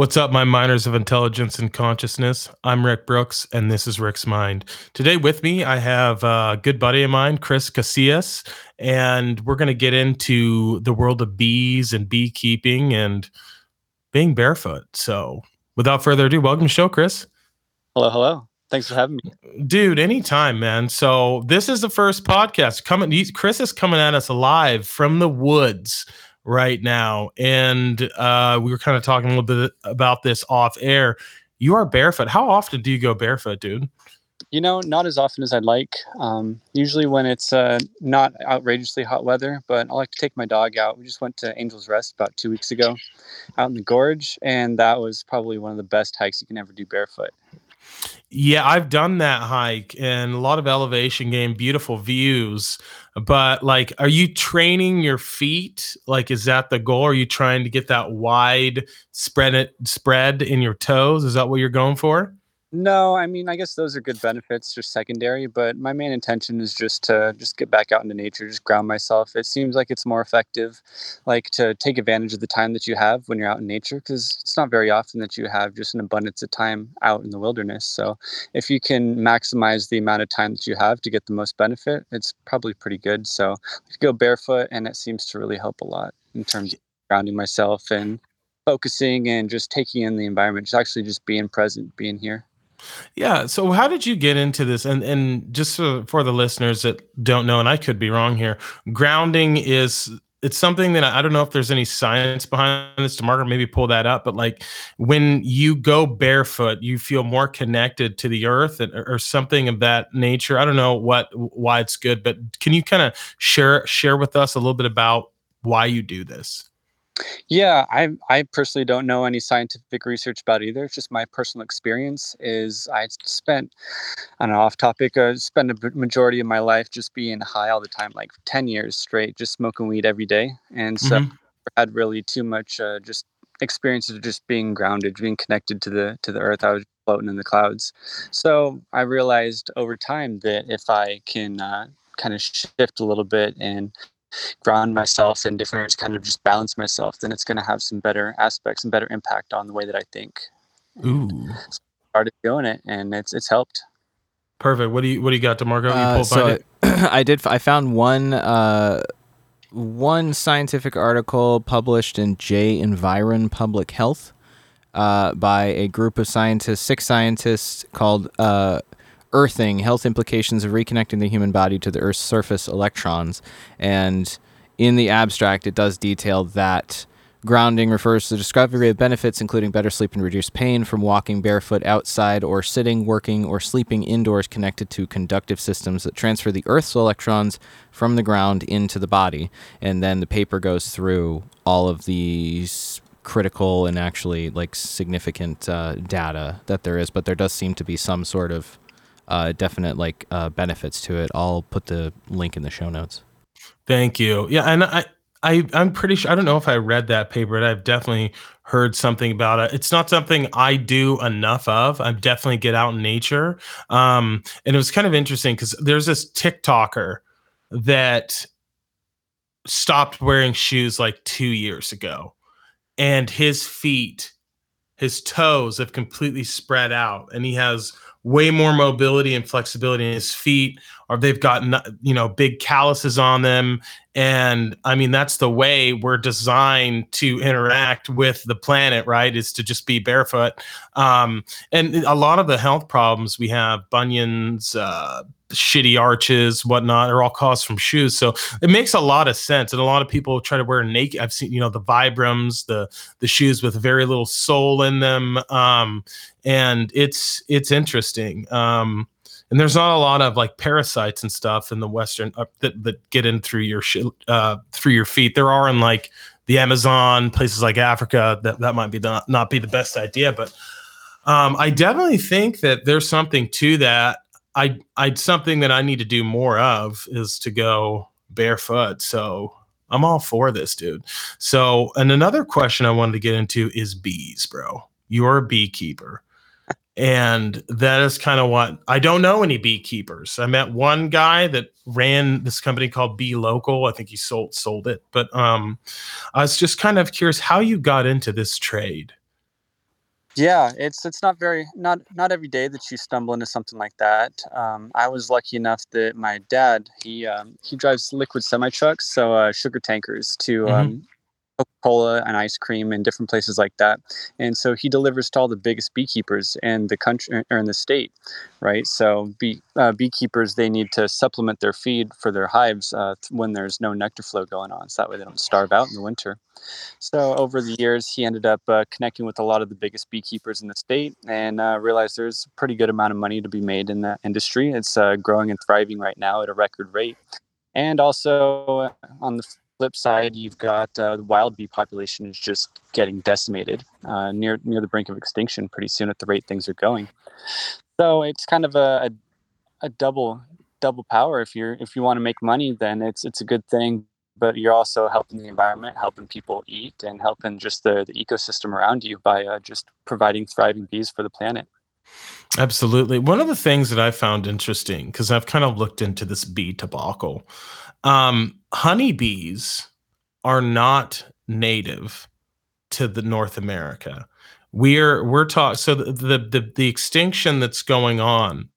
What's up, my miners of intelligence and consciousness? I'm Rick Brooks, and this is Rick's Mind. Today, with me, I have a good buddy of mine, Chris Casillas, and we're going to get into the world of bees and beekeeping and being barefoot. So, without further ado, welcome to the show, Chris. Hello, hello. Thanks for having me. Dude, anytime, man. So, this is the first podcast coming. Chris is coming at us live from the woods right now. And uh, we were kind of talking a little bit about this off air. You are barefoot. How often do you go barefoot, dude? You know, not as often as I'd like. Um, usually when it's uh, not outrageously hot weather, but I like to take my dog out. We just went to Angel's Rest about two weeks ago out in the gorge, and that was probably one of the best hikes you can ever do barefoot. Yeah, I've done that hike and a lot of elevation gain, beautiful views. But like, are you training your feet? Like, is that the goal? Are you trying to get that wide spread it spread in your toes? Is that what you're going for? No, I mean, I guess those are good benefits, just secondary. But my main intention is just to just get back out into nature, just ground myself. It seems like it's more effective, like to take advantage of the time that you have when you're out in nature, because it's not very often that you have just an abundance of time out in the wilderness. So if you can maximize the amount of time that you have to get the most benefit, it's probably pretty good. So I go barefoot, and it seems to really help a lot in terms of grounding myself and focusing and just taking in the environment, just actually just being present, being here. Yeah. So how did you get into this? And and just so for the listeners that don't know, and I could be wrong here, grounding is it's something that I don't know if there's any science behind this to Margaret, maybe pull that up. But like when you go barefoot, you feel more connected to the earth and, or something of that nature. I don't know what why it's good, but can you kind of share share with us a little bit about why you do this? Yeah, I I personally don't know any scientific research about either. It's just my personal experience. Is I spent, I don't off topic. Uh, spent a majority of my life just being high all the time, like ten years straight, just smoking weed every day, and so mm-hmm. I had really too much uh, just experiences of just being grounded, being connected to the to the earth. I was floating in the clouds. So I realized over time that if I can uh, kind of shift a little bit and ground myself in different areas, kind of just balance myself, then it's going to have some better aspects and better impact on the way that I think. Ooh. So started doing it, and it's it's helped. Perfect. What do you what do you got, Demarco? You uh, so I did. I found one. Uh, one scientific article published in J Environ Public Health uh, by a group of scientists, six scientists called uh, earthing, health implications of reconnecting the human body to the Earth's surface electrons. And in the abstract, it does detail that grounding refers to the discovery of benefits, including better sleep and reduced pain from walking barefoot outside or sitting, working, or sleeping indoors connected to conductive systems that transfer the Earth's electrons from the ground into the body. And then the paper goes through all of these critical and actually like significant uh, data that there is, but there does seem to be some sort of uh, definite like uh, benefits to it. I'll put the link in the show notes. Thank you. Yeah, and I, I, I'm pretty sure. I don't know if I read that paper, but I've definitely heard something about it. It's not something I do enough of. I definitely get out in nature. Um, and it was kind of interesting because there's this TikToker that stopped wearing shoes like two years ago, and his feet, his toes have completely spread out, and he has way more mobility and flexibility in his feet or they've got you know big calluses on them. And i mean that's the way we're designed to interact with the planet right is to just be barefoot. Um, and a lot of the health problems we have bunions uh, shitty arches, whatnot, are all caused from shoes. So it makes a lot of sense. And a lot of people try to wear naked. I've seen, you know, the Vibrams, the the shoes with very little sole in them. Um, and it's it's interesting. Um, and there's not a lot of like parasites and stuff in the Western uh, that, that get in through your sh- uh, through your feet. There are in like the Amazon, places like Africa. That that might be the, not be the best idea, but um, I definitely think that there's something to that. I I something that I need to do more of is to go barefoot. So I'm all for this, dude. So, and another question I wanted to get into is bees, bro. You're a beekeeper. And that is kind of what I don't know any beekeepers. I met one guy that ran this company called Bee Local. I think he sold sold it. But um I was just kind of curious how you got into this trade. Yeah, it's it's not very not not every day that you stumble into something like that. Um, I was lucky enough that my dad he um, he drives liquid semi trucks, so uh, sugar tankers to Mhm. um, Coca-Cola and ice cream and different places like that. And so he delivers to all the biggest beekeepers in the country or in the state, right? So bee, uh, beekeepers they need to supplement their feed for their hives uh, when there's no nectar flow going on, so that way they don't starve out in the winter. So over the years, he ended up uh, connecting with a lot of the biggest beekeepers in the state and uh, realized there's a pretty good amount of money to be made in that industry. It's uh, growing and thriving right now at a record rate. And also uh, on the flip side, you've got uh, the wild bee population is just getting decimated, uh, near near the brink of extinction pretty soon at the rate things are going. So it's kind of a, a, a double double power. If you're if you want to make money, then it's it's a good thing. But you're also helping the environment, helping people eat, and helping just the, the ecosystem around you by uh, just providing thriving bees for the planet. Absolutely. One of the things that I found interesting, because I've kind of looked into this bee debacle, um, honeybees are not native to the North America. We're we're talking so the, the the the extinction that's going on,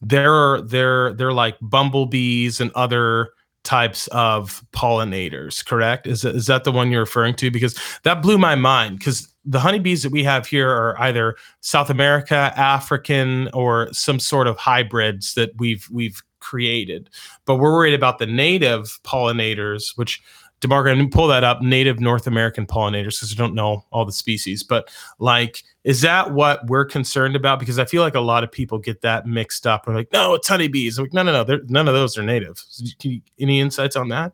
there are they're they're like bumblebees and other types of pollinators, correct? Is that, is that the one you're referring to? Because that blew my mind because the honeybees that we have here are either South America, African, or some sort of hybrids that we've we've created. But we're worried about the native pollinators, which DeMarco, and pull that up, native North American pollinators, because I don't know all the species. But like, is that what we're concerned about? Because I feel like a lot of people get that mixed up. We're like, no, it's honeybees. I'm like, no, no, no, none of those are native. You, any insights on that?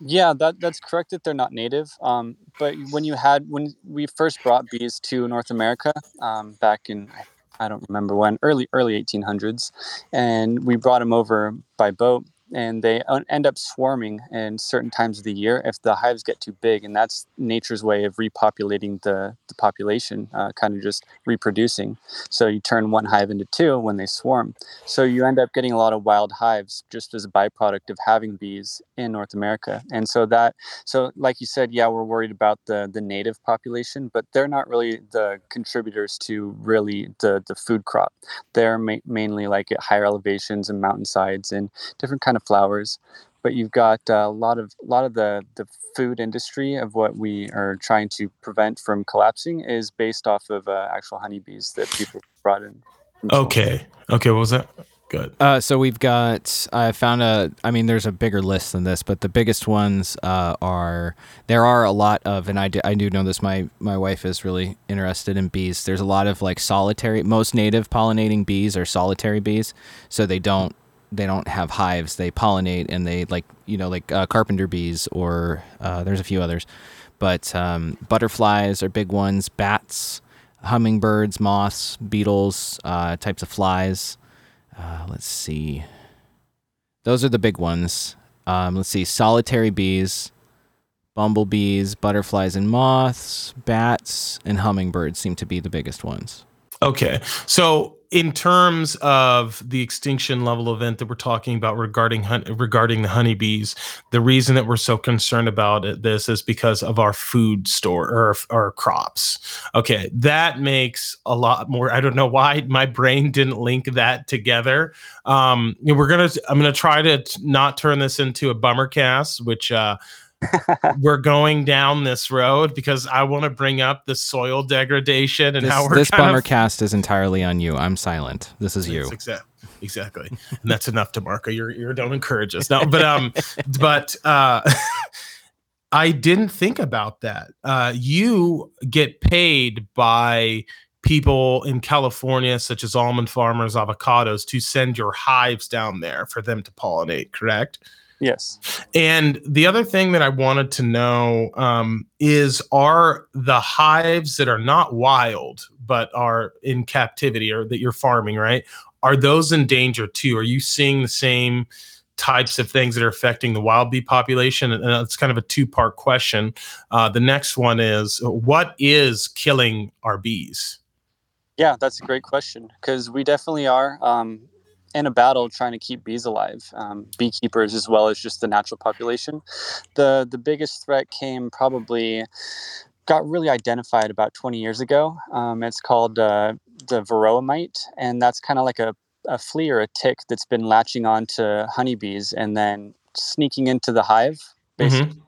Yeah, that that's correct that they're not native. Um, but when you had when we first brought bees to North America um, back in I don't remember when early early 1800s, and we brought them over by boat and they end up swarming in certain times of the year if the hives get too big and that's nature's way of repopulating the, the population uh, kind of just reproducing. So you turn one hive into two when they swarm. So you end up getting a lot of wild hives just as a byproduct of having bees in north america. And so that so like you said yeah we're worried about the the native population but they're not really the contributors to really the the food crop. They're ma- mainly like at higher elevations and mountainsides and different kind of flowers but you've got uh, a lot of a lot of the the food industry of what we are trying to prevent from collapsing is based off of uh, actual honeybees that people brought in okay. Okay what was that? Good. Uh, so we've got i found a i mean there's a bigger list than this but the biggest ones uh, are there are a lot of and I do, I do know this my my wife is really interested in bees. There's a lot of like solitary most native pollinating bees are solitary bees so they don't they don't have hives. They pollinate and they like you know like uh, carpenter bees or uh, there's a few others, but um, butterflies are big ones. Bats, hummingbirds, moths, beetles, uh, types of flies. Uh, let's see. Those are the big ones. Um, let's see. Solitary bees, bumblebees, butterflies and moths, bats, and hummingbirds seem to be the biggest ones. Okay. So in terms of the extinction level event that we're talking about regarding regarding the honeybees, the reason that we're so concerned about it, this is because of our food store or our crops. Okay, that makes a lot more. I don't know why my brain didn't link that together. Um, we're gonna. I'm gonna try to not turn this into a bummer cast, which. Uh, we're going down this road because I want to bring up the soil degradation and this, how we're this bummer of, cast is entirely on you. I'm silent. This is you. Exactly. Exactly. and that's enough to. You're you don't encourage us. No, but um but uh I didn't think about that. Uh you get paid by people in California, such as almond farmers, avocados, to send your hives down there for them to pollinate, correct? Yes. And the other thing that I wanted to know um, is are the hives that are not wild but are in captivity or that you're farming, right? Are those in danger too? Are you seeing the same types of things that are affecting the wild bee population? And it's kind of a two part question. Uh, the next one is what is killing our bees? Yeah, that's a great question because we definitely are. Um, in a battle trying to keep bees alive, um, beekeepers as well as just the natural population. The the biggest threat came probably got really identified about 20 years ago. Um, it's called uh, the varroa mite, and that's kind of like a, a flea or a tick that's been latching on to honeybees and then sneaking into the hive, basically. Mm-hmm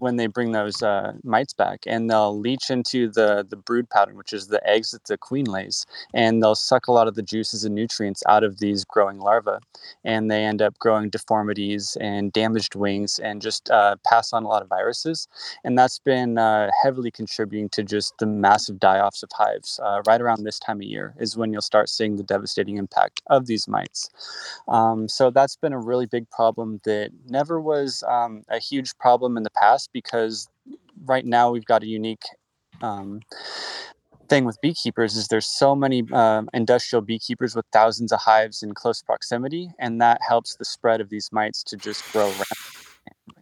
when they bring those uh, mites back, and they'll leach into the the brood pattern, which is the eggs that the queen lays, and they'll suck a lot of the juices and nutrients out of these growing larvae, and they end up growing deformities and damaged wings, and just uh, pass on a lot of viruses, and that's been uh, heavily contributing to just the massive die-offs of hives. Uh, right around this time of year is when you'll start seeing the devastating impact of these mites. Um, so that's been a really big problem that never was um, a huge problem in the past because right now we've got a unique um, thing with beekeepers is there's so many um, industrial beekeepers with thousands of hives in close proximity and that helps the spread of these mites to just grow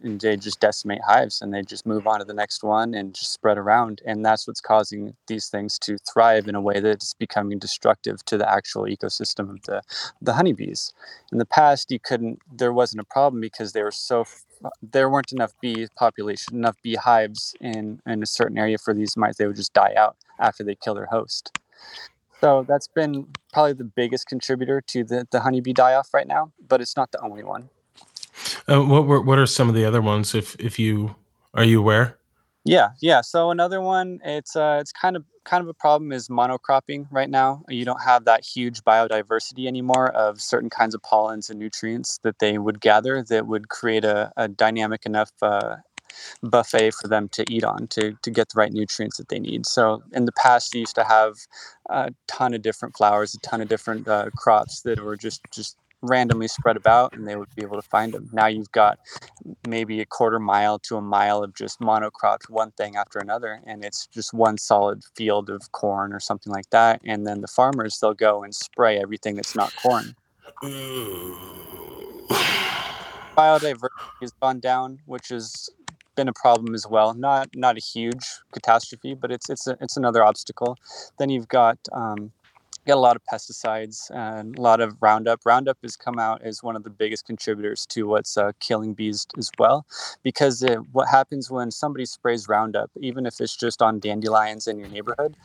and they just decimate hives and they just move on to the next one and just spread around. And that's what's causing these things to thrive in a way that's becoming destructive to the actual ecosystem of the the honeybees. In the past you couldn't there wasn't a problem because they were so there weren't enough bee population enough beehives in in a certain area for these mites. They would just die out after they kill their host. So that's been probably the biggest contributor to the, the honeybee die off right now but it's not the only one uh, what what are some of the other ones? If if you are you aware? Yeah, yeah. So another one, it's uh, it's kind of kind of a problem is monocropping right now. You don't have that huge biodiversity anymore of certain kinds of pollens and nutrients that they would gather that would create a, a dynamic enough uh, buffet for them to eat on to to get the right nutrients that they need. So in the past, you used to have a ton of different flowers, a ton of different uh, crops that were just just randomly spread about and they would be able to find them. Now you've got maybe a quarter mile to a mile of just monocropped one thing after another and it's just one solid field of corn or something like that and then the farmers they'll go and spray everything that's not corn. Biodiversity has gone down, which has been a problem as well. Not not a huge catastrophe, but it's it's a, it's another obstacle. Then you've got um, got a lot of pesticides and a lot of Roundup. Roundup has come out as one of the biggest contributors to what's uh, killing bees as well, because it, what happens when somebody sprays Roundup, even if it's just on dandelions in your neighborhood,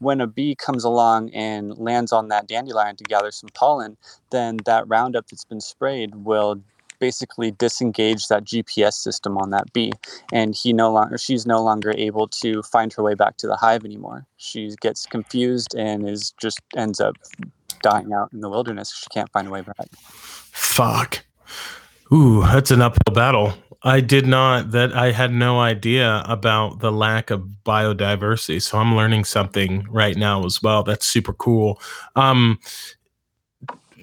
when a bee comes along and lands on that dandelion to gather some pollen, then that Roundup that's been sprayed will basically disengage that GPS system on that bee, and he no longer she's no longer able to find her way back to the hive anymore. She gets confused and is just ends up dying out in the wilderness. She can't find a way back. Fuck. Ooh, that's an uphill battle. I did not that I had no idea about the lack of biodiversity. So I'm learning something right now as well. That's super cool. Um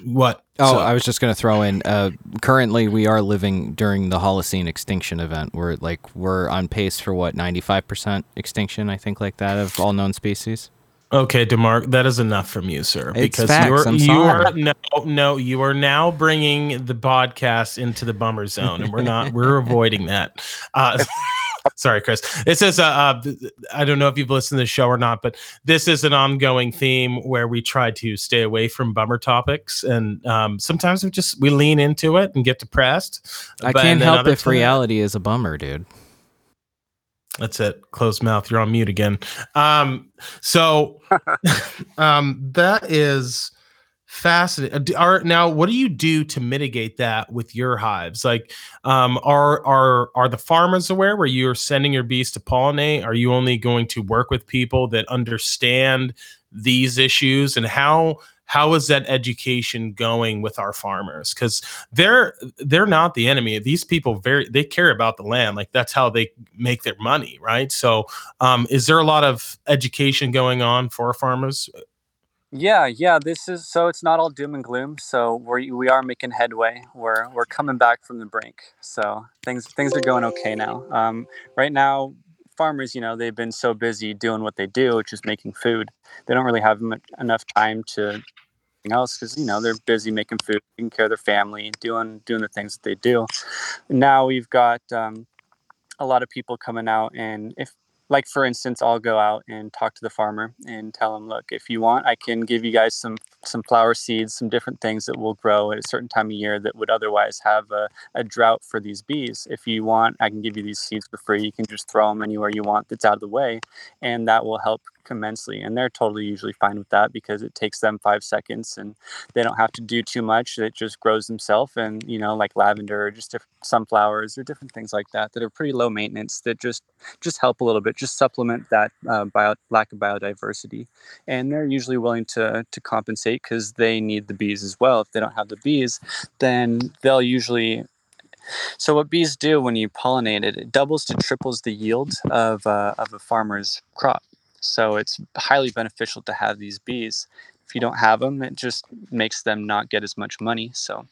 what Oh, so, I was just going to throw in. Uh, currently, we are living during the Holocene extinction event. We're like we're on pace for what ninety five percent extinction, I think, like that of all known species. Okay, Demarc, that is enough from you, sir. Because you're you are no no you are now bringing the podcast into the bummer zone, and we're not we're avoiding that. Uh, Sorry, Chris. It says, uh, uh, I don't know if you've listened to the show or not, but this is an ongoing theme where we try to stay away from bummer topics, and um, sometimes we just we lean into it and get depressed. I but, can't help if reality is a bummer, dude. That's it. Closed mouth. You're on mute again. Um, so, um, that is Fascinating. Are now, what do you do to mitigate that with your hives? Like, um, are are are the farmers aware where you're sending your bees to pollinate? Are you only going to work with people that understand these issues? And how how is that education going with our farmers? Because they're they're not the enemy. These people very they care about the land. Like that's how they make their money, right? So, um, is there a lot of education going on for farmers yeah, yeah. This is so it's not all doom and gloom. So we we are making headway. We're we're coming back from the brink. So things things are going okay now. Um, right now, farmers, you know, they've been so busy doing what they do, which is making food. They don't really have enough time to anything else because you know they're busy making food, taking care of their family, doing doing the things that they do. Now we've got um, a lot of people coming out, and if like for instance i'll go out and talk to the farmer and tell him look if you want i can give you guys some some flower seeds, some different things that will grow at a certain time of year that would otherwise have a, a drought for these bees. If you want, I can give you these seeds for free. You can just throw them anywhere you want that's out of the way, and that will help immensely. And they're totally usually fine with that because it takes them five seconds and they don't have to do too much. It just grows themselves. And, you know, like lavender or just sunflowers or different things like that that are pretty low maintenance that just just help a little bit, just supplement that uh, bio, lack of biodiversity. And they're usually willing to to compensate because they need the bees as well. If they don't have the bees, then they'll usually so what bees do when you pollinate it, it doubles to triples the yield of, uh, of a farmer's crop. So it's highly beneficial to have these bees. If you don't have them, it just makes them not get as much money. So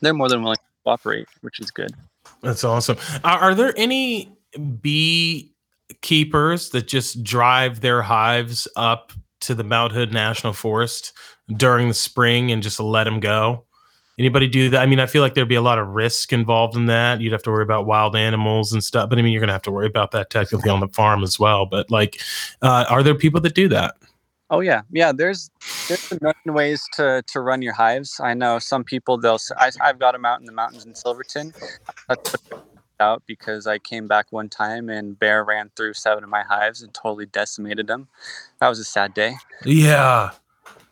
they're more than willing to cooperate, which is good. That's awesome. Are, are there any bee keepers that just drive their hives up to the Mount Hood National Forest during the spring and just let them go? Anybody do that? I mean, I feel like there'd be a lot of risk involved in that. You'd have to worry about wild animals and stuff. But I mean, you're going to have to worry about that technically on the farm as well. But like, uh, are there people that do that? Oh yeah, yeah. There's there's a million ways to to run your hives. I know some people they'll. I, I've got them out in the mountains in Silverton. out because I came back one time and bear ran through seven of my hives and totally decimated them. That was a sad day. Yeah.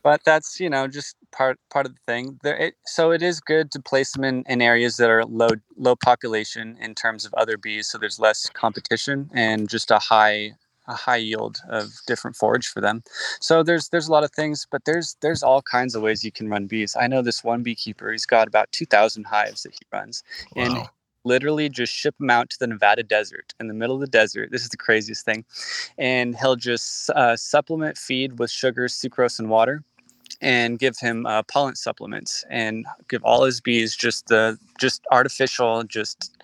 But that's you know just part part of the thing. There, it, so it is good to place them in, in areas that are low low population in terms of other bees, so there's less competition and just a high a high yield of different forage for them. So there's there's a lot of things, but there's there's all kinds of ways you can run bees. I know this one beekeeper, he's got about 2,000 hives that he runs, wow. and literally just ship them out to the Nevada desert in the middle of the desert. This is the craziest thing, and he'll just uh, supplement feed with sugar, sucrose, and water and give him uh, pollen supplements and give all his bees just the just artificial just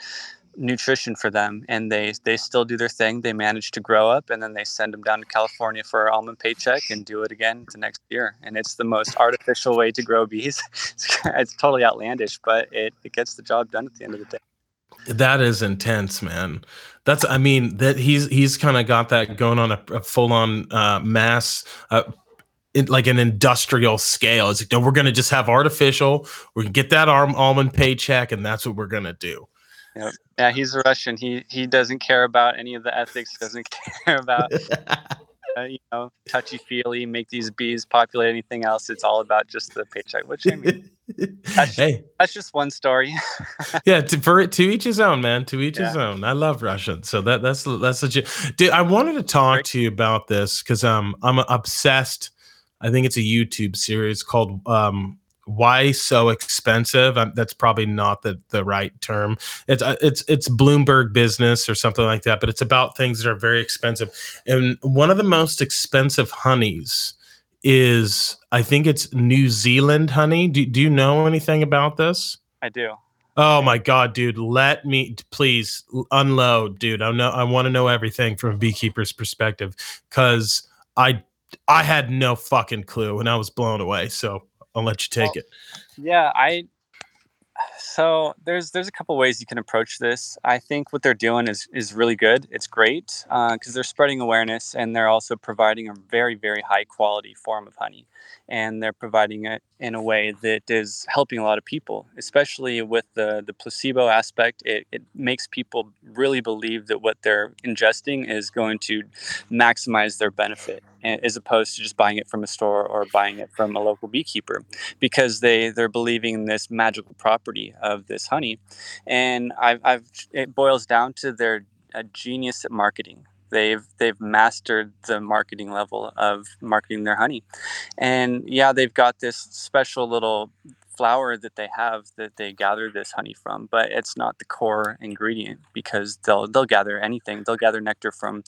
nutrition for them. And they they still do their thing. They manage to grow up and then they send them down to california for an almond paycheck and do it again the next year. And it's the most artificial way to grow bees. It's totally outlandish but it, it gets the job done at the end of the day. That is intense man. That's i mean that he's he's kind of got that going on a, a full-on uh, mass uh, in, like an industrial scale. It's like, no, we're going to just have artificial. We can get that arm, almond paycheck, and that's what we're going to do. Yep. Yeah, he's a Russian. He he doesn't care about any of the ethics. Doesn't care about uh, you know touchy feely. Make these bees populate anything else. It's all about just the paycheck. Which I mean, that's, hey, that's just one story. yeah, to, for to each his own, man. To each yeah. his own. I love Russian, so that that's that's legit. Dude, I wanted to talk to you about this because um I'm obsessed I think it's a YouTube series called um, "Why So Expensive." Um, that's probably not the the right term. It's uh, it's it's Bloomberg Business or something like that, but it's about things that are very expensive. And one of the most expensive honeys is I think it's New Zealand honey. Do do you know anything about this? I do. Oh my god, dude! Let me please unload, dude. I know I want to know everything from a beekeeper's perspective because I I had no fucking clue and I was blown away. So I'll let you take well, it. Yeah, I so there's there's a couple ways you can approach this. I think what they're doing is is really good. It's great because uh, they're spreading awareness and they're also providing a very very high quality form of honey, and they're providing it in a way that is helping a lot of people, especially with the the placebo aspect. It it makes people really believe that what they're ingesting is going to maximize their benefit as opposed to just buying it from a store or buying it from a local beekeeper because they they're believing in this magical property of this honey and I've, I've it boils down to their a genius at marketing they've they've mastered the marketing level of marketing their honey and yeah they've got this special little flower that they have that they gather this honey from, but it's not the core ingredient because they'll they'll gather anything. They'll gather nectar from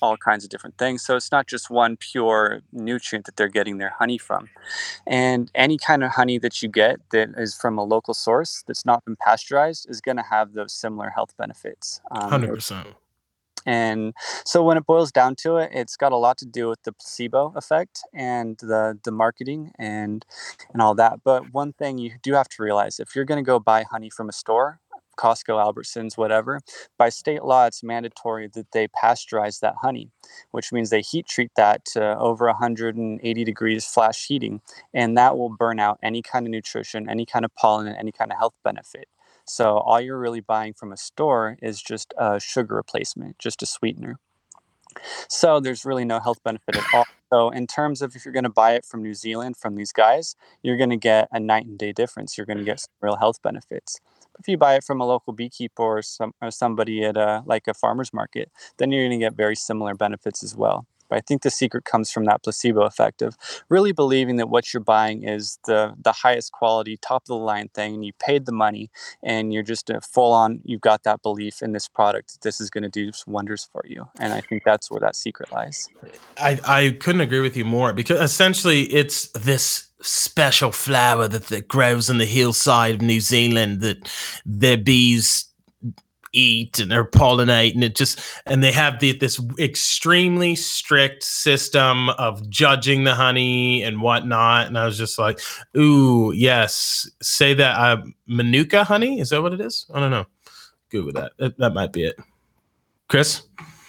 all kinds of different things. So it's not just one pure nutrient that they're getting their honey from. And any kind of honey that you get that is from a local source that's not been pasteurized is going to have those similar health benefits. Um, Hundred um, percent. And so when it boils down to it, it's got a lot to do with the placebo effect and the the marketing and and all that. But one thing you do have to realize if you're going to go buy honey from a store, Costco, Albertsons, whatever, by state law, it's mandatory that they pasteurize that honey, which means they heat treat that to over 180 degrees flash heating, and that will burn out any kind of nutrition, any kind of pollen, any kind of health benefit. So all you're really buying from a store is just a sugar replacement, just a sweetener. So there's really no health benefit at all. So in terms of if you're going to buy it from New Zealand from these guys, you're going to get a night and day difference. You're going to get some real health benefits. If you buy it from a local beekeeper or some or somebody at a like a farmer's market, then you're going to get very similar benefits as well. But I think the secret comes from that placebo effect of really believing that what you're buying is the the highest quality, top of the line thing, and you paid the money, and you're just a full on. You've got that belief in this product. This is going to do wonders for you, and I think that's where that secret lies. I I couldn't agree with you more because essentially it's this special flower that, that grows on the hillside of New Zealand that their bees eat and they're pollinate and it just and they have the, this extremely strict system of judging the honey and whatnot. And i was just like ooh yes. Say that uh, manuka honey? Is that what it is? I don't know. Google that. That, that might be it. Chris?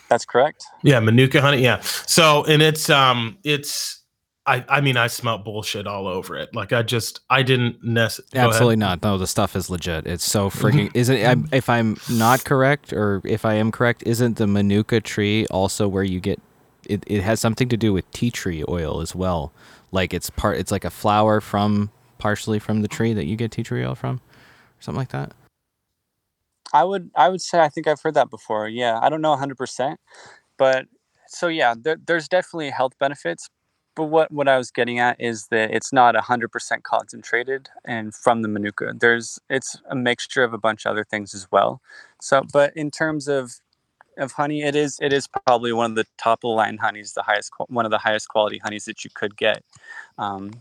That's correct. Yeah manuka honey. Yeah. So and it's um it's I, I mean, I smelt bullshit all over it. Like I just, I didn't necessarily. Absolutely not. No, the stuff is legit. It's so mm-hmm. freaking. Isn't I, mm-hmm. if I'm not correct, or if I am correct, isn't the manuka tree also where you get? It, it has something to do with tea tree oil as well. Like it's part. It's like a flower from partially from the tree that you get tea tree oil from, or something like that. I would I would say I think I've heard that before. Yeah, I don't know 100, percent but so yeah, there, there's definitely health benefits, but what what I was getting at is that it's not hundred percent concentrated and from the manuka. There's it's a mixture of a bunch of other things as well. So, but in terms of of honey, it is it is probably one of the top of the line honeys, the highest one of the highest quality honeys that you could get. Um,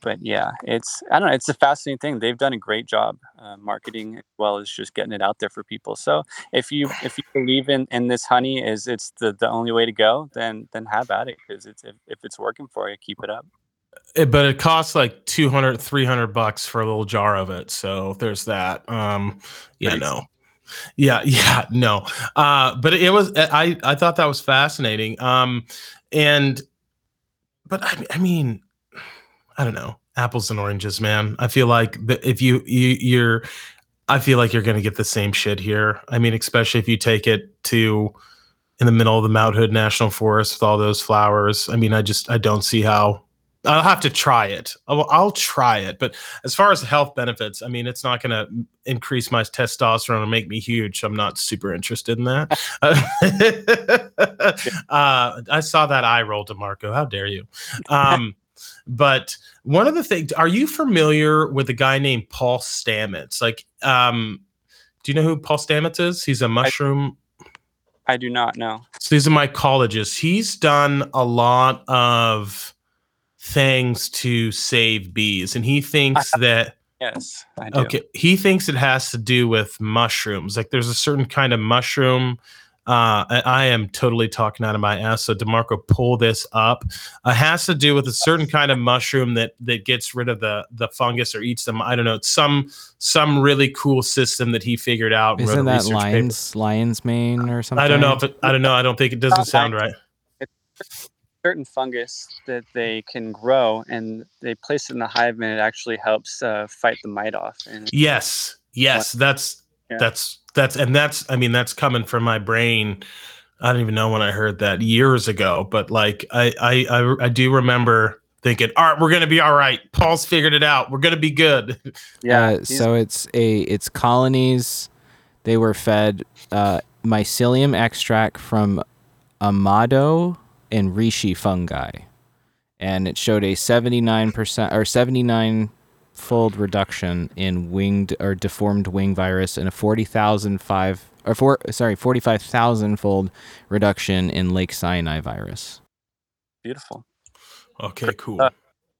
but yeah, it's I don't know. It's a fascinating thing. They've done a great job uh, marketing as well as just getting it out there for people. So if you if you believe in in this honey is it's the the only way to go, then then have at it because it's if, if it's working for you, keep it up. It, eh, but it costs like 200 300 bucks for a little jar of it so there's that um yeah no yeah yeah no uh but it was i i thought that was fascinating um and but i, I mean I don't know, apples and oranges, man. I feel like if you, you you're, I feel like you're going to get the same shit here. I mean, especially if you take it to in the middle of the Mount Hood National Forest with all those flowers. I mean, I just I don't see how. I'll have to try it. I'll, I'll try it, but as far as health benefits, I mean, it's not going to increase my testosterone and make me huge. So I'm not super interested in that. uh, I saw that eye roll, Demarco. How dare you? Um, but one of the things, are you familiar with a guy named Paul Stamets? Like, um, do you know who Paul Stamets is? He's a mushroom. I, I do not know. So he's a mycologist. He's done a lot of things to save bees, and he thinks that. Yes. Okay. He thinks it has to do with mushrooms. Like there's a certain kind of mushroom uh, I am totally talking out of my ass. So Demarco, pull this up. Uh, has to do with a certain kind of mushroom that that gets rid of the the fungus or eats them. I don't know. It's some some really cool system that he figured out. Isn't that lion's paper. lion's mane or something? I don't know if it, I don't know. I don't think it doesn't sound right. It's certain fungus that they can grow, and they place it in the hive, and it actually helps uh, fight the mite off. And yes, yes, that's yeah. that's that's and that's I mean that's coming from my brain. I don't even know when I heard that years ago, but like I I I, I do remember thinking, all right, we're gonna be all right. Paul's figured it out. We're gonna be good. Yeah. Uh, so it's a it's colonies. They were fed uh, mycelium extract from amadou and reishi fungi, and it showed a seventy nine percent or seventy nine fold reduction in winged or deformed wing virus and a 40,000 five or four sorry 45,000 fold reduction in Lake Sinai virus. Beautiful. Okay, cool. Uh,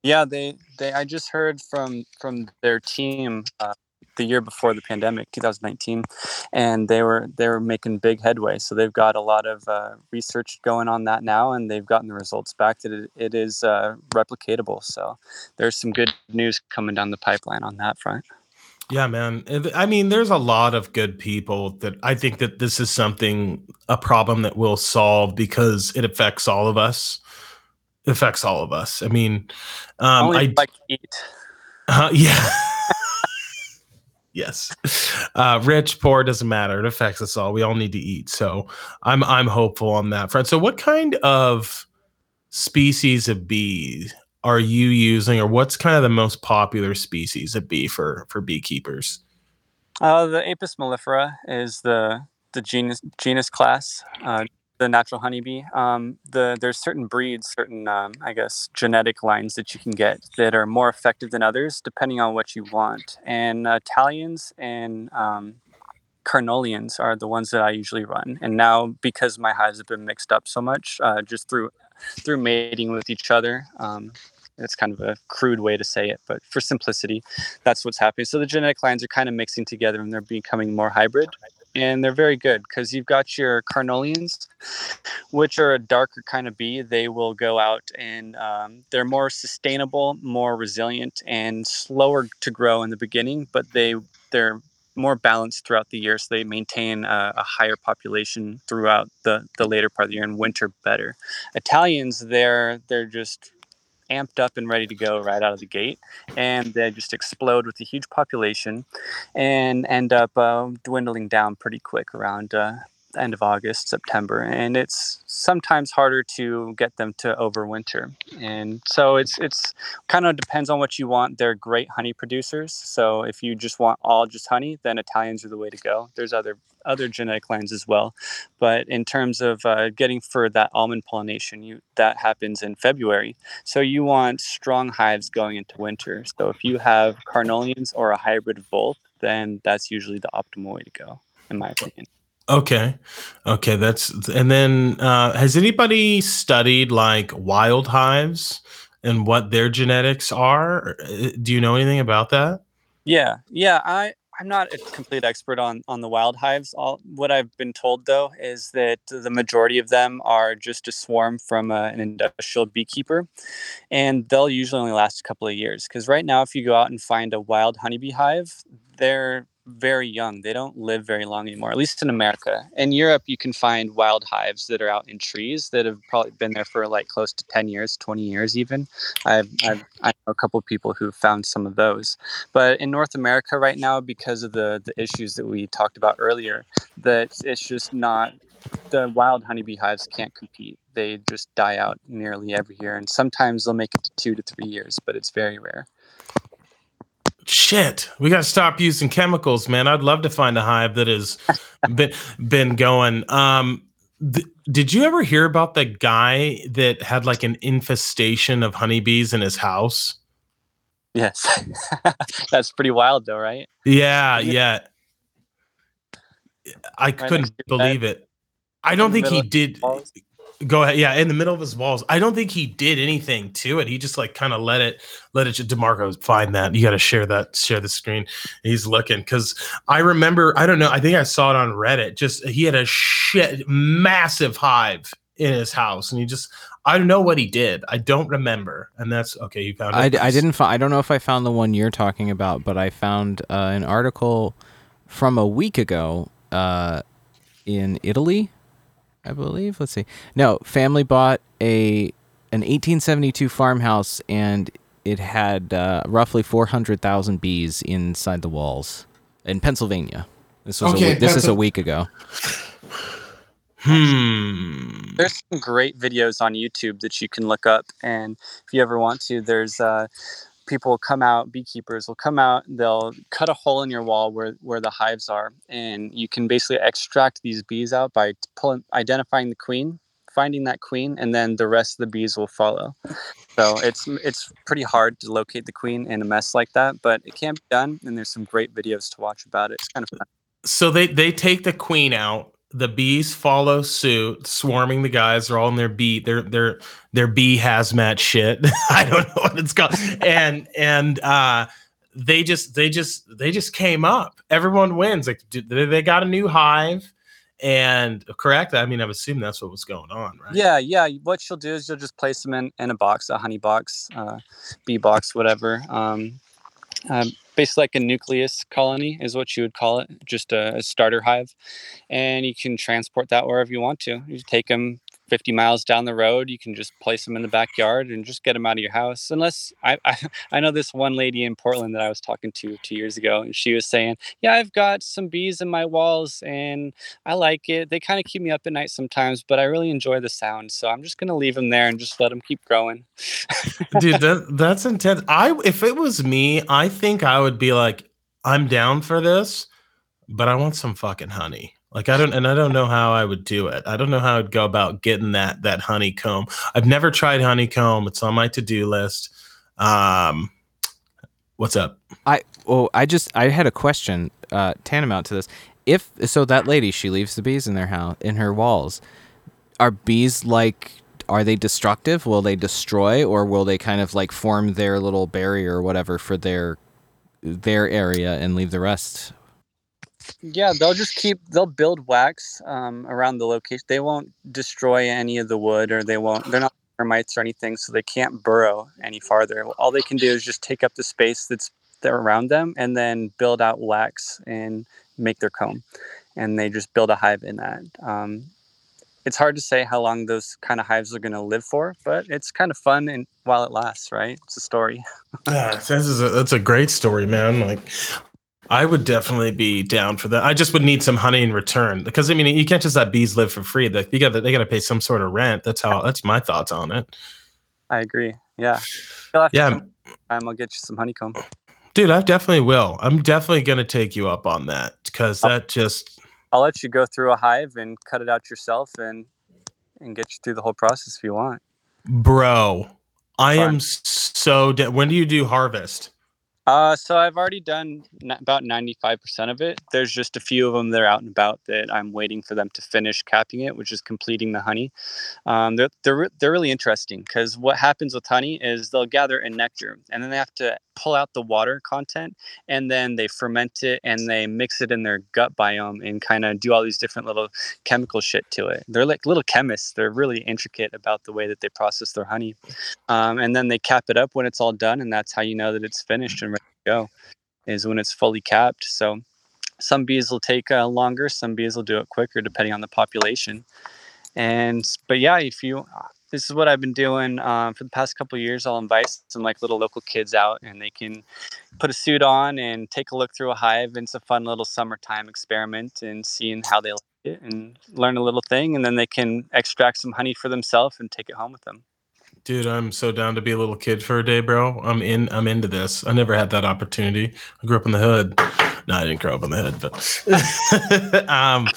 yeah, they they I just heard from from their team uh, the year before the pandemic, 2019, and they were they were making big headway. So they've got a lot of uh, research going on that now, and they've gotten the results back that it, it is uh, replicatable. So there's some good news coming down the pipeline on that front. Yeah, man. I mean, there's a lot of good people that I think that this is something, a problem that we'll solve because it affects all of us. It affects all of us. I mean, um, I I eat. uh, yeah. Yes. Uh, rich, poor doesn't matter. It affects us all. We all need to eat. So I'm I'm hopeful on that front. So what kind of species of bees are you using, or what's kind of the most popular species of bee for for beekeepers? Uh, the Apis mellifera is the the genus genus class, uh, the natural honeybee. Um, the there's certain breeds, certain um, I guess genetic lines that you can get that are more effective than others, depending on what you want. And uh, Italians and um, Carniolans are the ones that I usually run. And now because my hives have been mixed up so much, uh, just through through mating with each other. Um, it's kind of a crude way to say it, but for simplicity, that's what's happening. So the genetic lines are kind of mixing together and they're becoming more hybrid. And they're very good because you've got your Carniolans, which are a darker kind of bee. They will go out and um, they're more sustainable, more resilient, and slower to grow in the beginning, but they they're more balanced throughout the year, so they maintain a, a, higher population throughout the, the later part of the year and winter better. Italians, they're they're just amped up and ready to go right out of the gate, and they just explode with a huge population, and end up uh, dwindling down pretty quick around uh, end of August, September, and it's sometimes harder to get them to overwinter. And so it's it's kind of depends on what you want. They're great honey producers. So if you just want all just honey, then Italians are the way to go. There's other other genetic lines as well, but in terms of uh, getting for that almond pollination, you that happens in February. So you want strong hives going into winter. So if you have Carniolans or a hybrid of both, then that's usually the optimal way to go, in my opinion. Okay. Okay, that's and then uh has anybody studied like wild hives and what their genetics are? Uh, Do you know anything about that? Yeah, yeah. I I'm not a complete expert on on the wild hives. All what I've been told though is that the majority of them are just a swarm from a, an industrial beekeeper, and they'll usually only last a couple of years. Because right now, if you go out and find a wild honeybee hive, they're very young. They don't live very long anymore, at least in America. In Europe, you can find wild hives that are out in trees that have probably been there for like close to 10 years, 20 years even. I've, I've I know a couple people who've found some of those. But in North America right now, because of the, the issues that we talked about earlier, that it's just not the wild honeybee hives can't compete. They just die out nearly every year, and sometimes they'll make it to two to three years, but it's very rare. Shit, we got to stop using chemicals, man. I'd love to find a hive that has been been going. Um, th- did you ever hear about the guy that had like an infestation of honeybees in his house? Yes, that's pretty wild, though, right? Yeah, yeah. I Right couldn't next to your believe bed, it. I don't think he did. walls. Go ahead. Yeah, in the middle of his walls. I don't think he did anything to it. He just like kind of let it, let it. Demarco, find that. You got to share that. Share the screen. He's looking because I remember. I don't know. I think I saw it on Reddit. Just he had a shit massive hive in his house, and he just. I don't know what he did. I don't remember, and that's okay. You found it. I, I didn't. find I don't know if I found the one you're talking about, but I found uh, an article from a week ago uh, in Italy, I believe. Let's see. No, family bought a an 1872 farmhouse, and it had uh, roughly 400,000 bees inside the walls in Pennsylvania. This was Okay, a, this is a week ago. Hmm. There's some great videos on YouTube that you can look up, and if you ever want to, there's uh, people will come out, beekeepers will come out, they'll cut a hole in your wall where where the hives are, and you can basically extract these bees out by pulling, identifying the queen, finding that queen, and then the rest of the bees will follow. So it's it's pretty hard to locate the queen in a mess like that, but it can be done, and there's some great videos to watch about it. It's kind of fun. so they they take the queen out the bees follow suit swarming the guys. They're all in their bee their their their bee hazmat shit. I don't know what it's called. And and uh they just they just they just came up. Everyone wins. Like they got a new hive. And correct? I mean i'm assuming that's what was going on right? Yeah, yeah. What you'll do is you'll just place them in, in a box, a honey box, uh, bee box, whatever. Um, um, basically like a nucleus colony is what you would call it, just a, a starter hive, and you can transport that wherever you want to. You take them 50 miles down the road you can just place them in the backyard and just get them out of your house unless I, I, I know this one lady in portland that i was talking to two years ago and she was saying yeah i've got some bees in my walls and i like it. They kind of keep me up at night sometimes but i really enjoy the sound so i'm just going to leave them there and just let them keep growing. Dude that, that's intense. I if it was me i think i would be like i'm down for this but i want some fucking honey like I don't, and I don't know how I would do it. I don't know how I'd go about getting that that honeycomb. I've never tried honeycomb. It's on my to do list. Um, what's up? I well, I just I had a question uh, tantamount to this. If so, that lady she leaves the bees in their house in her walls. Are bees like? Are they destructive? Will they destroy, or will they kind of like form their little barrier or whatever for their their area and leave the rest yeah, they'll just keep they'll build wax um, around the location. They won't destroy any of the wood, or they won't. They're not termites or anything, so they can't burrow any farther. All they can do is just take up the space that's there around them, and then build out wax and make their comb, and they just build a hive in that. Um, it's hard to say how long those kind of hives are going to live for, but it's kind of fun and while it lasts, right? It's a story. yeah, that's a, that's a great story, man. Like I would definitely be down for that. I just would need some honey in return because I mean you can't just let bees live for free. Like you got they got to pay some sort of rent. That's how. That's my thoughts on it. I agree. Yeah. Yeah. I'm gonna get you some honeycomb. Dude, I definitely will. I'm definitely gonna take you up on that because that just. I'll let you go through a hive and cut it out yourself and and get you through the whole process if you want. Bro, I Fun. am so. De- when do you do harvest? Uh, so I've already done n- about 95% of it. There's just a few of them that are out and about that I'm waiting for them to finish capping it, which is completing the honey. Um, they're, they're, they're really interesting because what happens with honey is they'll gather in nectar and then they have to pull out the water content and then they ferment it and they mix it in their gut biome and kind of do all these different little chemical shit to it. They're like little chemists. They're really intricate about the way that they process their honey. Um, and then they cap it up when it's all done, and that's how you know that it's finished and go, is when it's fully capped. So some bees will take uh, longer, some bees will do it quicker depending on the population. And but yeah, if you this is what I've been doing um, for the past couple years. I'll invite some like little local kids out, and they can put a suit on and take a look through a hive. And it's a fun little summertime experiment and seeing how they like it and learn a little thing, and then they can extract some honey for themselves and take it home with them. Dude, I'm so down to be a little kid for a day, bro. I'm in. I'm into this. I never had that opportunity. I grew up in the hood. No, I didn't grow up in the hood, but um,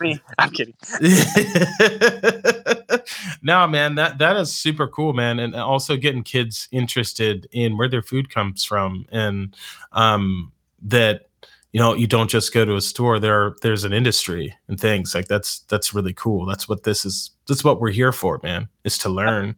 me. I'm kidding. no, man, that that is super cool, man, and also getting kids interested in where their food comes from, and um, that you know you don't just go to a store. There, there's an industry and things like that's that's really cool. That's what this is. That's what we're here for, man. Is to learn.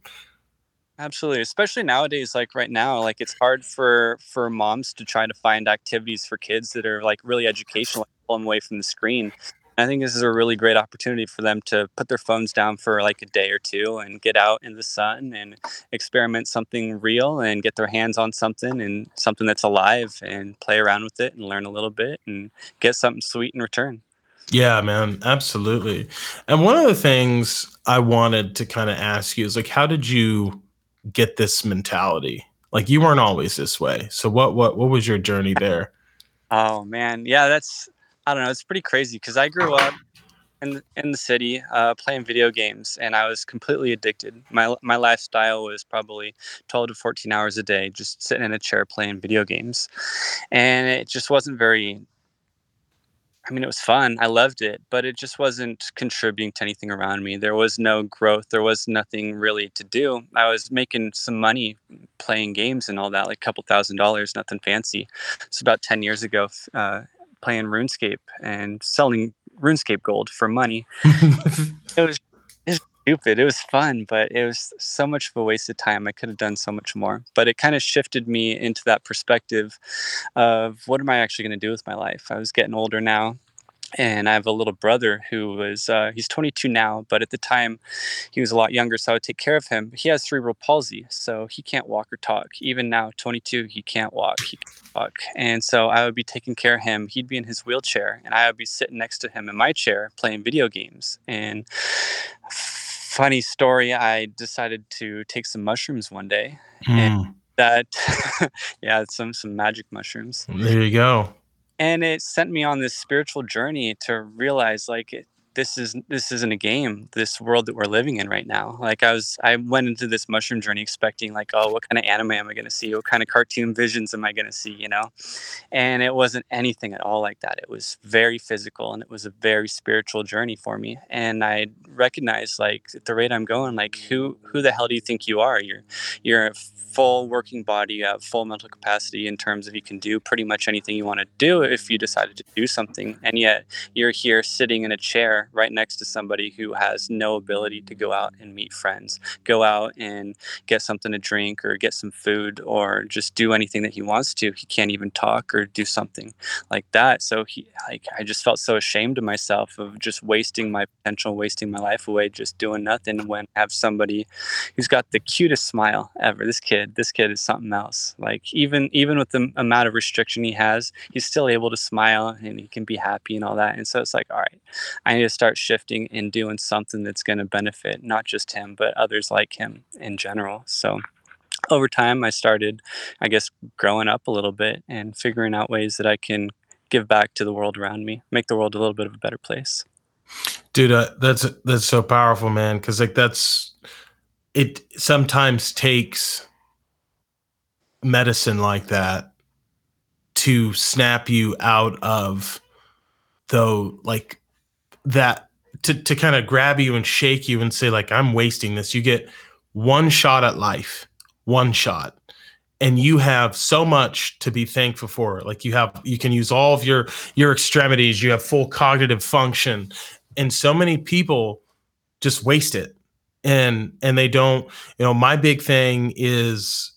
Absolutely, especially nowadays like right now, like it's hard for for moms to try to find activities for kids that are like really educational, pull them away from the screen. I think this is a really great opportunity for them to put their phones down for like a day or two and get out in the sun and experiment something real and get their hands on something and something that's alive and play around with it and learn a little bit and get something sweet in return. Yeah, man, absolutely. And one of the things I wanted to kind of ask you is like, how did you get this mentality? Like you weren't always this way. So what what what was your journey there? Oh man, yeah, that's I don't know. It's pretty crazy because I grew up in in the city uh, playing video games, and I was completely addicted. My my lifestyle was probably twelve to fourteen hours a day, just sitting in a chair playing video games, and it just wasn't very I mean, it was fun. I loved it, but it just wasn't contributing to anything around me. There was no growth. There was nothing really to do. I was making some money playing games and all that, like a couple thousand dollars, nothing fancy. It's about 10 years ago, uh, playing RuneScape and selling RuneScape gold for money. it was stupid. It was fun, but it was so much of a waste of time. I could have done so much more. But it kind of shifted me into that perspective of what am I actually going to do with my life? I was getting older now. And I have a little brother who was uh, he's 22 now, but at the time he was a lot younger, so I would take care of him. He has cerebral palsy, so he can't walk or talk. Even now, 22, he can't walk. He can't walk, and so I would be taking care of him. He'd be in his wheelchair, and I would be sitting next to him in my chair playing video games. And funny story, I decided to take some mushrooms one day, Mm, and that yeah, some some magic mushrooms there you go. And it sent me on this spiritual journey to realize like this is this isn't a game this world that we're living in right now. Like i was i went into this mushroom journey expecting like oh what kind of anime am i going to see? What kind of cartoon visions am i going to see you know? And it wasn't anything at all like that. It was very physical and it was a very spiritual journey for me. And i recognized like at the rate i'm going like who who the hell do you think you are? You're you're a full working body you have full mental capacity in terms of you can do pretty much anything you want to do if you decided to do something. And yet you're here sitting in a chair right next to somebody who has no ability to go out and meet friends go out and get something to drink or get some food or just do anything that he wants to he can't even talk or do something like that. So he like i just felt so ashamed of myself of just wasting my potential wasting my life away just doing nothing when I have somebody who's got the cutest smile ever. This kid this kid is something else. Like even even with the amount of restriction he has he's still able to smile and he can be happy and all that. And so it's like all right i need to start shifting and doing something that's going to benefit not just him but others like him in general. So over time i started i guess growing up a little bit and figuring out ways that i can give back to the world around me make the world a little bit of a better place. Dude uh, that's that's so powerful man because like that's it sometimes takes medicine like that to snap you out of though like that to, to kind of grab you and shake you and say like i'm wasting this. You get one shot at life one shot. And you have so much to be thankful for. Like you have you can use all of your your extremities. You have full cognitive function. And so many people just waste it. And and they don't you know my big thing is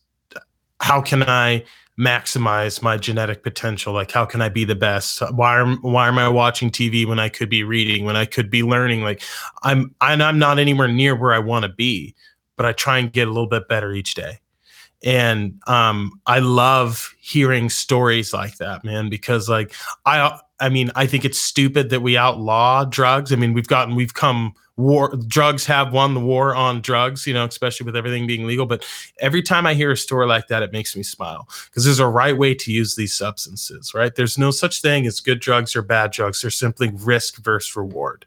how can i maximize my genetic potential. Like how can i be the best? Why am why am i watching tv when i could be reading when i could be learning? Like i'm and i'm not anywhere near where i want to be but i try and get a little bit better each day. And um i love hearing stories like that man because like i i mean i think it's stupid that we outlaw drugs. I mean we've gotten we've come war drugs have won the war on drugs you know especially with everything being legal but every time i hear a story like that it makes me smile because there's a right way to use these substances right? There's no such thing as good drugs or bad drugs there's simply risk versus reward.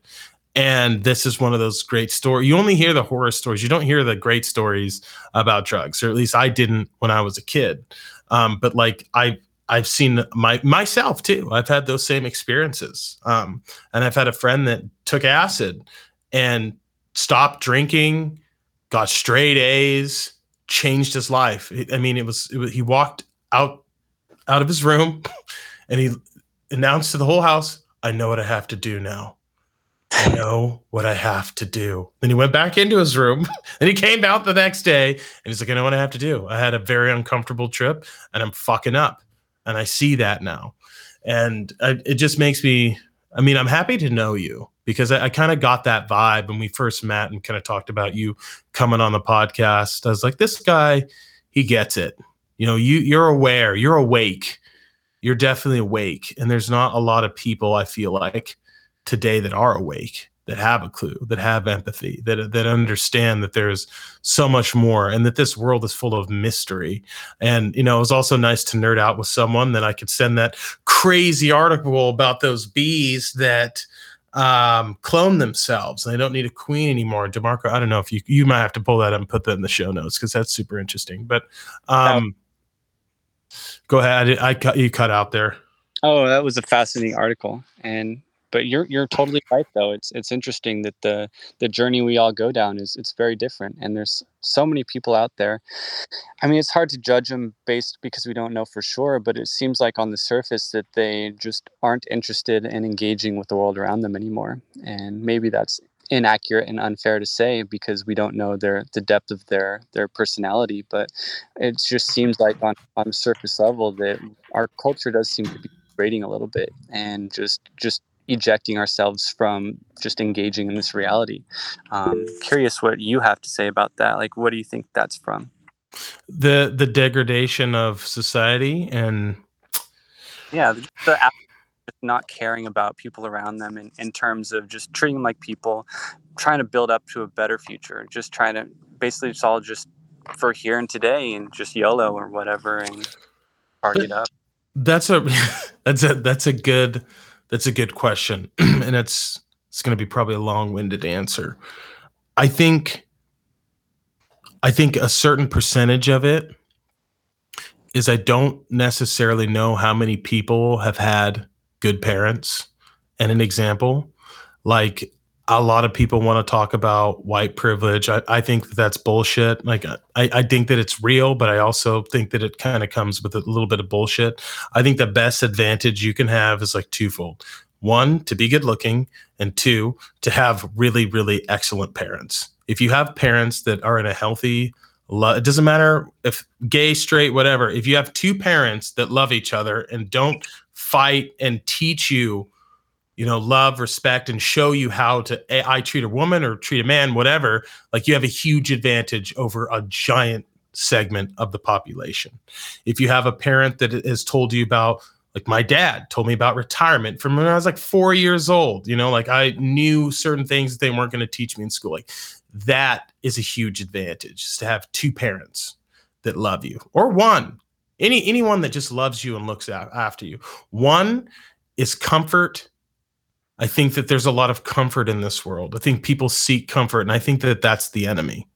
And this is one of those great stories you only hear the horror stories you don't hear the great stories about drugs or at least i didn't when i was a kid. Um, but like i i've seen my myself too i've had those same experiences. Um, and i've had a friend that took acid and stopped drinking got straight a's changed his life i mean it was, it was he walked out out of his room and he announced to the whole house i know what i have to do now I know what I have to do. Then he went back into his room and he came out the next day and he's like, I know what I have to do. I had a very uncomfortable trip and I'm fucking up. And I see that now. And I, it just makes me, I mean, I'm happy to know you because I, I kind of got that vibe when we first met and kind of talked about you coming on the podcast. I was like, this guy, he gets it. You know, you you're aware, you're awake. You're definitely awake. And there's not a lot of people I feel like today that are awake that have a clue that have empathy that that understand that there's so much more and that this world is full of mystery and you know it was also nice to nerd out with someone that i could send that crazy article about those bees that um, clone themselves. They don't need a queen anymore. Demarco i don't know if you you might have to pull that up and put that in the show notes because that's super interesting but um go ahead. I, I cut you cut out there. Oh, that was a fascinating article, and but you're you're totally right though. It's it's interesting that the the journey we all go down is it's very different, and there's so many people out there. I mean, it's hard to judge them based because we don't know for sure, but it seems like on the surface that they just aren't interested in engaging with the world around them anymore, and maybe that's inaccurate and unfair to say because we don't know their the depth of their their personality but it just seems like on on surface level that our culture does seem to be degrading a little bit and just just ejecting ourselves from just engaging in this reality. Um, curious what you have to say about that. Like, what do you think that's from? The the degradation of society and yeah, the, the not caring about people around them in, in terms of just treating them like people, trying to build up to a better future, just trying to basically it's all just for here and today and just YOLO or whatever and party it up. That's a that's a that's a good that's a good question. and it's it's gonna be probably a long-winded answer. I think I think a certain percentage of it is I don't necessarily know how many people have had good parents. And an example, like a lot of people want to talk about white privilege. I, I think that that's bullshit. Like, uh, I, I think that it's real, but I also think that it kind of comes with a little bit of bullshit. I think the best advantage you can have is like twofold one, to be good looking, and two, to have really, really excellent parents. If you have parents that are in a healthy, it doesn't matter if gay, straight, whatever. If you have two parents that love each other and don't fight and teach you you know love respect and show you how to i treat a woman or treat a man whatever like you have a huge advantage over a giant segment of the population if you have a parent that has told you about like my dad told me about retirement from when i was like four years old you know like i knew certain things that they weren't going to teach me in school like that is a huge advantage is to have two parents that love you or one any anyone that just loves you and looks after you. One is comfort. I think that there's a lot of comfort in this world. I think people seek comfort, and I think that that's the enemy.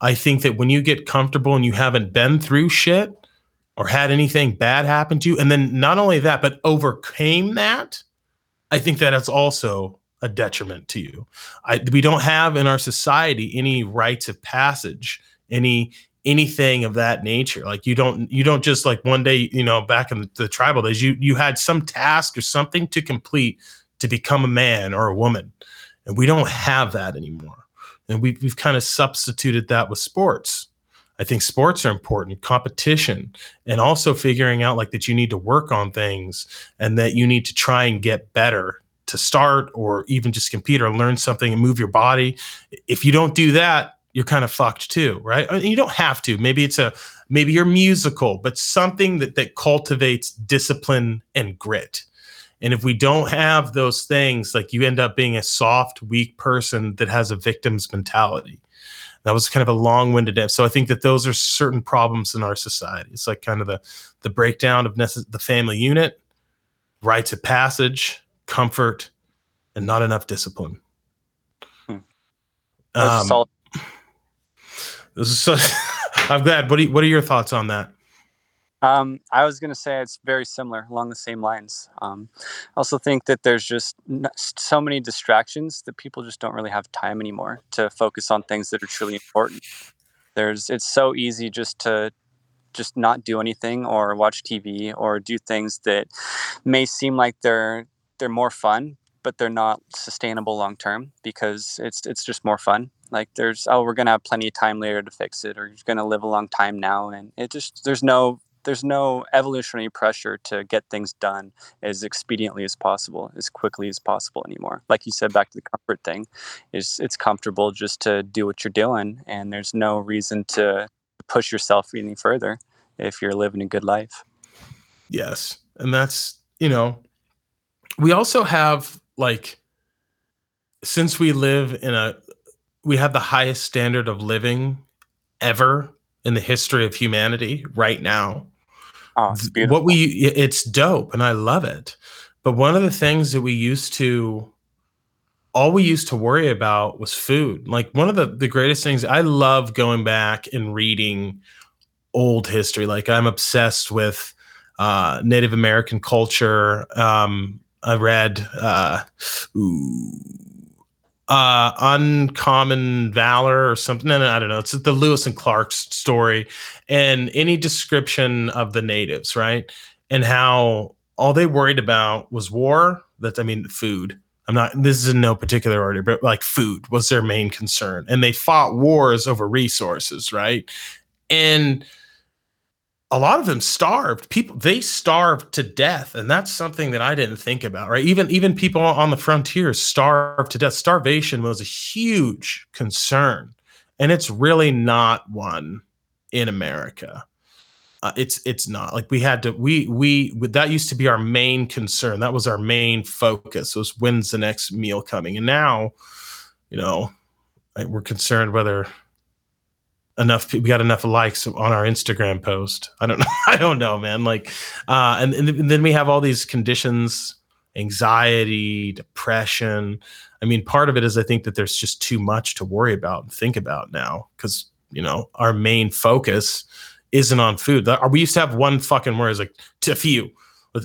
I think that when you get comfortable and you haven't been through shit or had anything bad happen to you, and then not only that, but overcame that, I think that it's also a detriment to you. I, we don't have in our society any rites of passage, any anything of that nature like you don't you don't just like one day you know back in the, the, tribal days you you had some task or something to complete to become a man or a woman and we don't have that anymore and we, we've kind of substituted that with sports i think sports are important competition and also figuring out like that you need to work on things and that you need to try and get better to start or even just compete or learn something and move your body if you don't do that you're kind of fucked too, right? Mean, you don't have to. Maybe it's a maybe you're musical, but something that that cultivates discipline and grit. And if we don't have those things, like you end up being a soft, weak person that has a victim's mentality. That was kind of a long-winded answer. So I think that those are certain problems in our society. It's like kind of the the breakdown of necess- the family unit, rites of passage, comfort, and not enough discipline. Hmm. Um, so, I'm glad. What, you, what are your thoughts on that? Um, I was going to say it's very similar along the same lines. Um, I also think that there's just so many distractions that people just don't really have time anymore to focus on things that are truly important. There's it's so easy just to just not do anything or watch TV or do things that may seem like they're they're more fun, but they're not sustainable long term because it's it's just more fun like there's oh we're gonna have plenty of time later to fix it or you're gonna live a long time now and it just there's no there's no evolutionary pressure to get things done as expediently as possible as quickly as possible anymore like you said back to the comfort thing is it's comfortable just to do what you're doing and there's no reason to push yourself any further if you're living a good life yes and that's you know we also have like since we live in a we have the highest standard of living ever in the history of humanity right now. Oh, what we it's dope and I love it. But one of the things that we used to all we used to worry about was food. Like one of the the greatest things I love going back and reading old history. Like I'm obsessed with uh, Native American culture. Um, I read uh, ooh, uh uncommon valor or something. No, no, i don't know. It's the lewis and clark story and any description of the natives right? And how all they worried about was war. That i mean food. I'm not this is in no particular order but like food was their main concern. And they fought wars over resources right? And a lot of them starved. People they starved to death and that's something that i didn't think about right? Even even people on the frontier starved to death. Starvation was a huge concern and it's really not one in america. Uh, it's it's not. Like we had to we we that used to be our main concern. That was our main focus was when's the next meal coming? And now you know we're concerned whether enough we got enough likes on our instagram post. I don't know. I don't know man. Like uh and, and then we have all these conditions anxiety depression. I mean part of it is i think that there's just too much to worry about and think about now because you know our main focus isn't on food. We used to have one fucking word is like to few.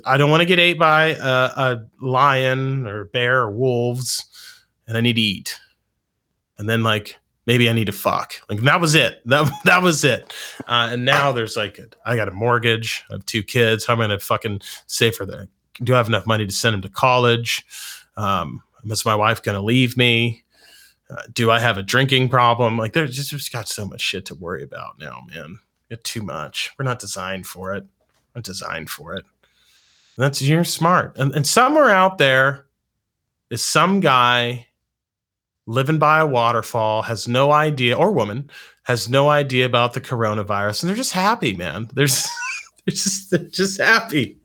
I don't want to get ate by a, a lion or bear or wolves and i need to eat. And then like maybe I need to fuck. Like that was it. That that was it. Uh, and now there's like I got a mortgage. I have two kids. How am I gonna fucking save for that? Do I have enough money to send them to college? Um, is my wife gonna leave me? Uh, do I have a drinking problem? Like there's just, just got so much shit to worry about now, man. It's too much. We're not designed for it. We're designed for it. And that's you're smart. And, and somewhere out there is some guy living by a waterfall, has no idea, or woman has no idea about the coronavirus, and they're just happy, man. They're just, they're just, they're just happy.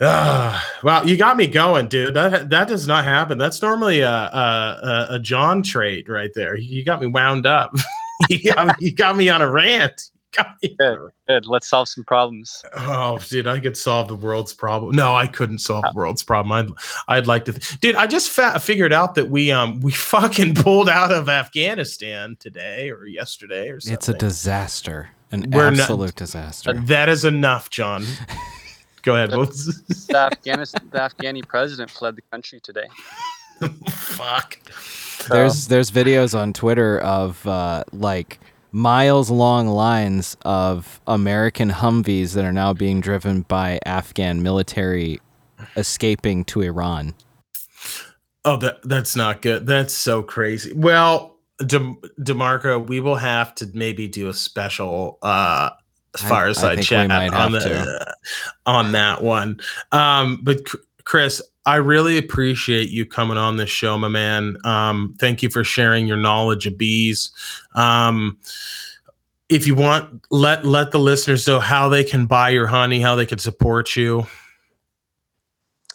Ah, wow, you got me going, dude. That that does not happen. That's normally a a, a John trait right there. You got me wound up. you, got me, you got me on a rant. Good, good. Let's solve some problems. Oh, dude, I could solve the world's problem. No, I couldn't solve the world's problem. I'd, I'd like to, th- dude. I just fa- figured out that we, um, we fucking pulled out of Afghanistan today or yesterday or something. It's a disaster, an We're absolute not, disaster. That is enough, John. Go ahead. The, the, Afghanistan, the Afghani president fled the country today. Fuck. There's there's videos on Twitter of uh, like miles long lines of American Humvees that are now being driven by Afghan military escaping to Iran. Oh, that that's not good. That's so crazy. Well, De- Demarco, we will have to maybe do a special uh fireside I, I chat on the, on that one. Um, but Chris, I really appreciate you coming on this show, my man. Um, thank you for sharing your knowledge of bees. Um, if you want, let let the listeners know how they can buy your honey, how they can support you.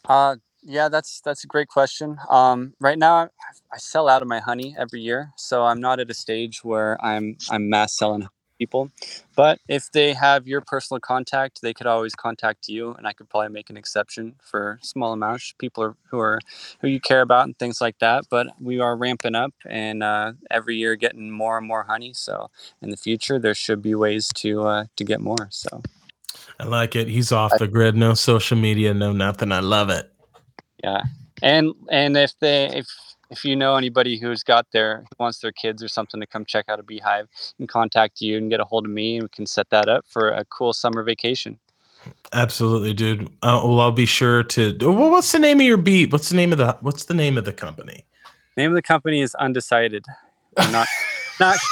Uh, yeah, that's that's a great question. Um, right now, I, I sell out of my honey every year, so I'm not at a stage where I'm I'm mass selling people. But if they have your personal contact, they could always contact you, and I could probably make an exception for small amounts. People are, who are who you care about and things like that. But we are ramping up, and uh, every year getting more and more honey. So in the future, there should be ways to uh, to get more. So I like it. He's off the grid, no social media, no nothing. I love it. Yeah, and and if they if if you know anybody who's got their who wants their kids or something to come check out a beehive, and contact you and get a hold of me, and we can set that up for a cool summer vacation. Absolutely, dude. Uh, well, I'll be sure to. Well, what's the name of your beat? What's the name of the What's the name of the company? Name of the company is Undecided. I'm not not.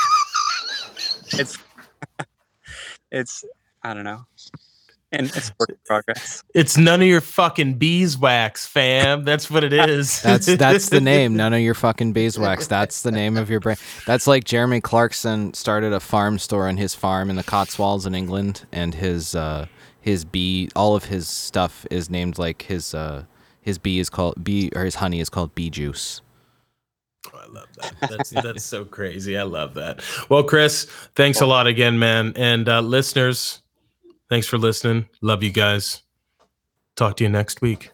It's it's I don't know and it's work in progress. It's none of your fucking beeswax, fam. That's what it is. that's that's the name. None of your fucking beeswax. That's the name of your brand. That's like Jeremy Clarkson started a farm store on his farm in the Cotswolds in England, and his uh, his bee, all of his stuff is named like his uh, his bee is called bee or his honey is called bee juice. Oh, I love that. That's that's so crazy. I love that. Well, Chris, thanks a lot again, man, and uh, listeners Thanks for listening. Love you guys. Talk to you next week.